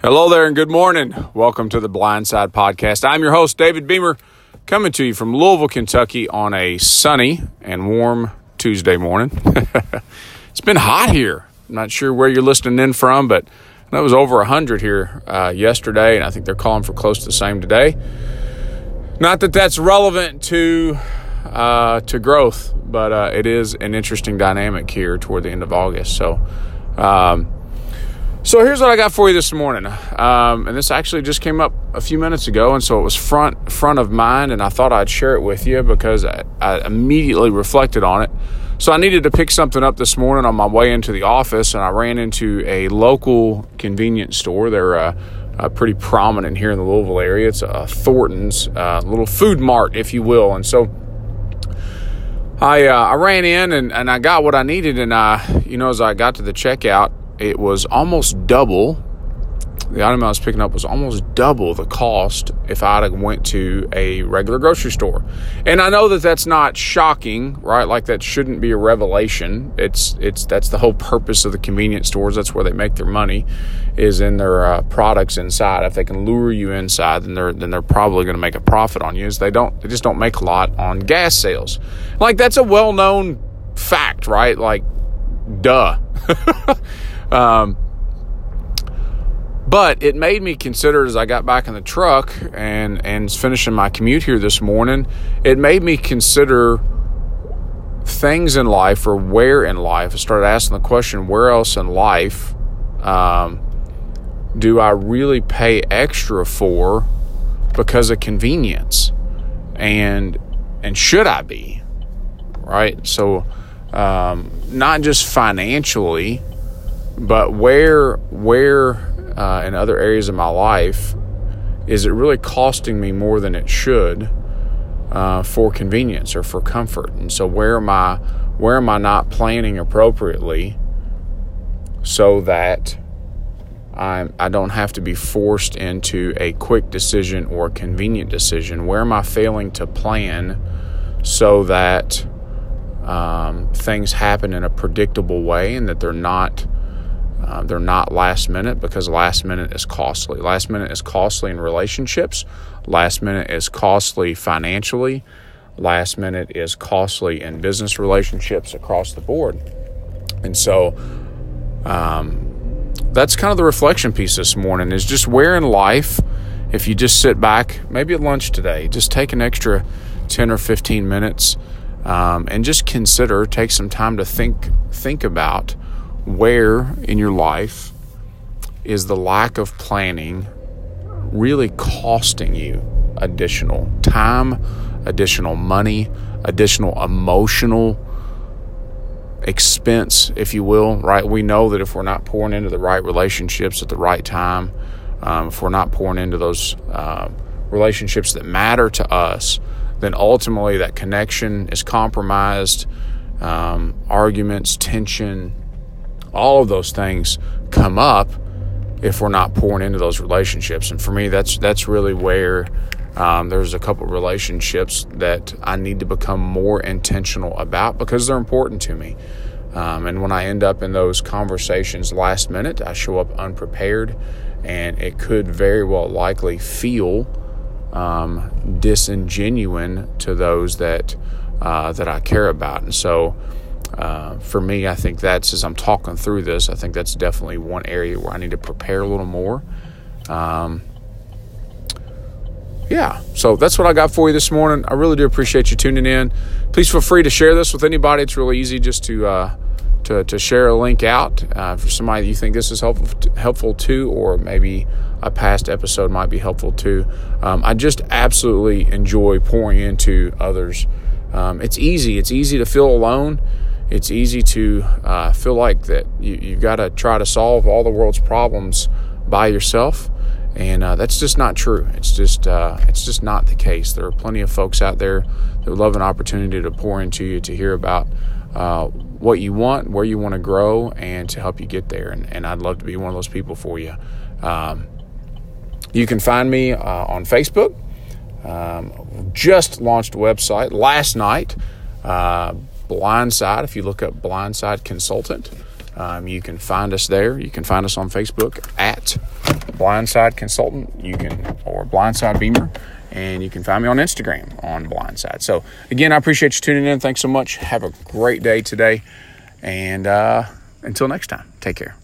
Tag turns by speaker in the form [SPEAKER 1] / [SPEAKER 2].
[SPEAKER 1] Hello there and good morning. Welcome to the Blindside Podcast. I'm your host, David Beamer, coming to you from Louisville, Kentucky on a sunny and warm Tuesday morning. it's been hot here. I'm not sure where you're listening in from, but it was over 100 here uh, yesterday, and I think they're calling for close to the same today. Not that that's relevant to uh, to growth, but uh, it is an interesting dynamic here toward the end of August. So, um, so here's what I got for you this morning, um, and this actually just came up a few minutes ago, and so it was front front of mind, and I thought I'd share it with you because I, I immediately reflected on it. So I needed to pick something up this morning on my way into the office, and I ran into a local convenience store. They're uh, uh, pretty prominent here in the Louisville area. It's a Thornton's, uh, little food mart, if you will. And so I uh, I ran in and, and I got what I needed. And I, you know, as I got to the checkout, it was almost double the item I was picking up was almost double the cost if I'd have went to a regular grocery store. And I know that that's not shocking, right? Like that shouldn't be a revelation. It's it's that's the whole purpose of the convenience stores. That's where they make their money, is in their uh, products inside. If they can lure you inside, then they're then they're probably going to make a profit on you. Is they don't, they just don't make a lot on gas sales. Like that's a well known fact, right? Like, duh. um, but it made me consider as I got back in the truck and and finishing my commute here this morning, it made me consider things in life or where in life. I started asking the question, where else in life um, do I really pay extra for because of convenience? And and should I be? Right? So um, not just financially, but where where uh, in other areas of my life, is it really costing me more than it should uh, for convenience or for comfort? And so where am I where am I not planning appropriately so that I'm, I don't have to be forced into a quick decision or a convenient decision? Where am I failing to plan so that um, things happen in a predictable way and that they're not uh, they're not last minute because last minute is costly. Last minute is costly in relationships. Last minute is costly financially. Last minute is costly in business relationships across the board. And so um, that's kind of the reflection piece this morning is just where in life, if you just sit back, maybe at lunch today, just take an extra 10 or 15 minutes um, and just consider, take some time to think, think about where in your life is the lack of planning really costing you additional time, additional money, additional emotional expense, if you will, right? We know that if we're not pouring into the right relationships at the right time, um, if we're not pouring into those uh, relationships that matter to us, then ultimately that connection is compromised. Um, arguments, tension, all of those things come up if we're not pouring into those relationships. And for me, that's that's really where um, there's a couple relationships that I need to become more intentional about because they're important to me. Um, and when I end up in those conversations last minute, I show up unprepared, and it could very well likely feel um, disingenuine to those that uh, that I care about. And so uh, for me, I think that's as I'm talking through this, I think that's definitely one area where I need to prepare a little more. Um, yeah, so that's what I got for you this morning. I really do appreciate you tuning in. Please feel free to share this with anybody. It's really easy just to uh, to, to share a link out uh, for somebody you think this is helpful helpful to, or maybe a past episode might be helpful to. Um, I just absolutely enjoy pouring into others. Um, it's easy. It's easy to feel alone it's easy to uh, feel like that you, you've got to try to solve all the world's problems by yourself and uh, that's just not true. It's just uh, it's just not the case. There are plenty of folks out there that would love an opportunity to pour into you to hear about uh, what you want, where you want to grow, and to help you get there. And, and I'd love to be one of those people for you. Um, you can find me uh, on Facebook. Um, just launched a website last night. Blindside. If you look up Blindside Consultant, um, you can find us there. You can find us on Facebook at Blindside Consultant. You can or Blindside Beamer, and you can find me on Instagram on Blindside. So again, I appreciate you tuning in. Thanks so much. Have a great day today, and uh, until next time, take care.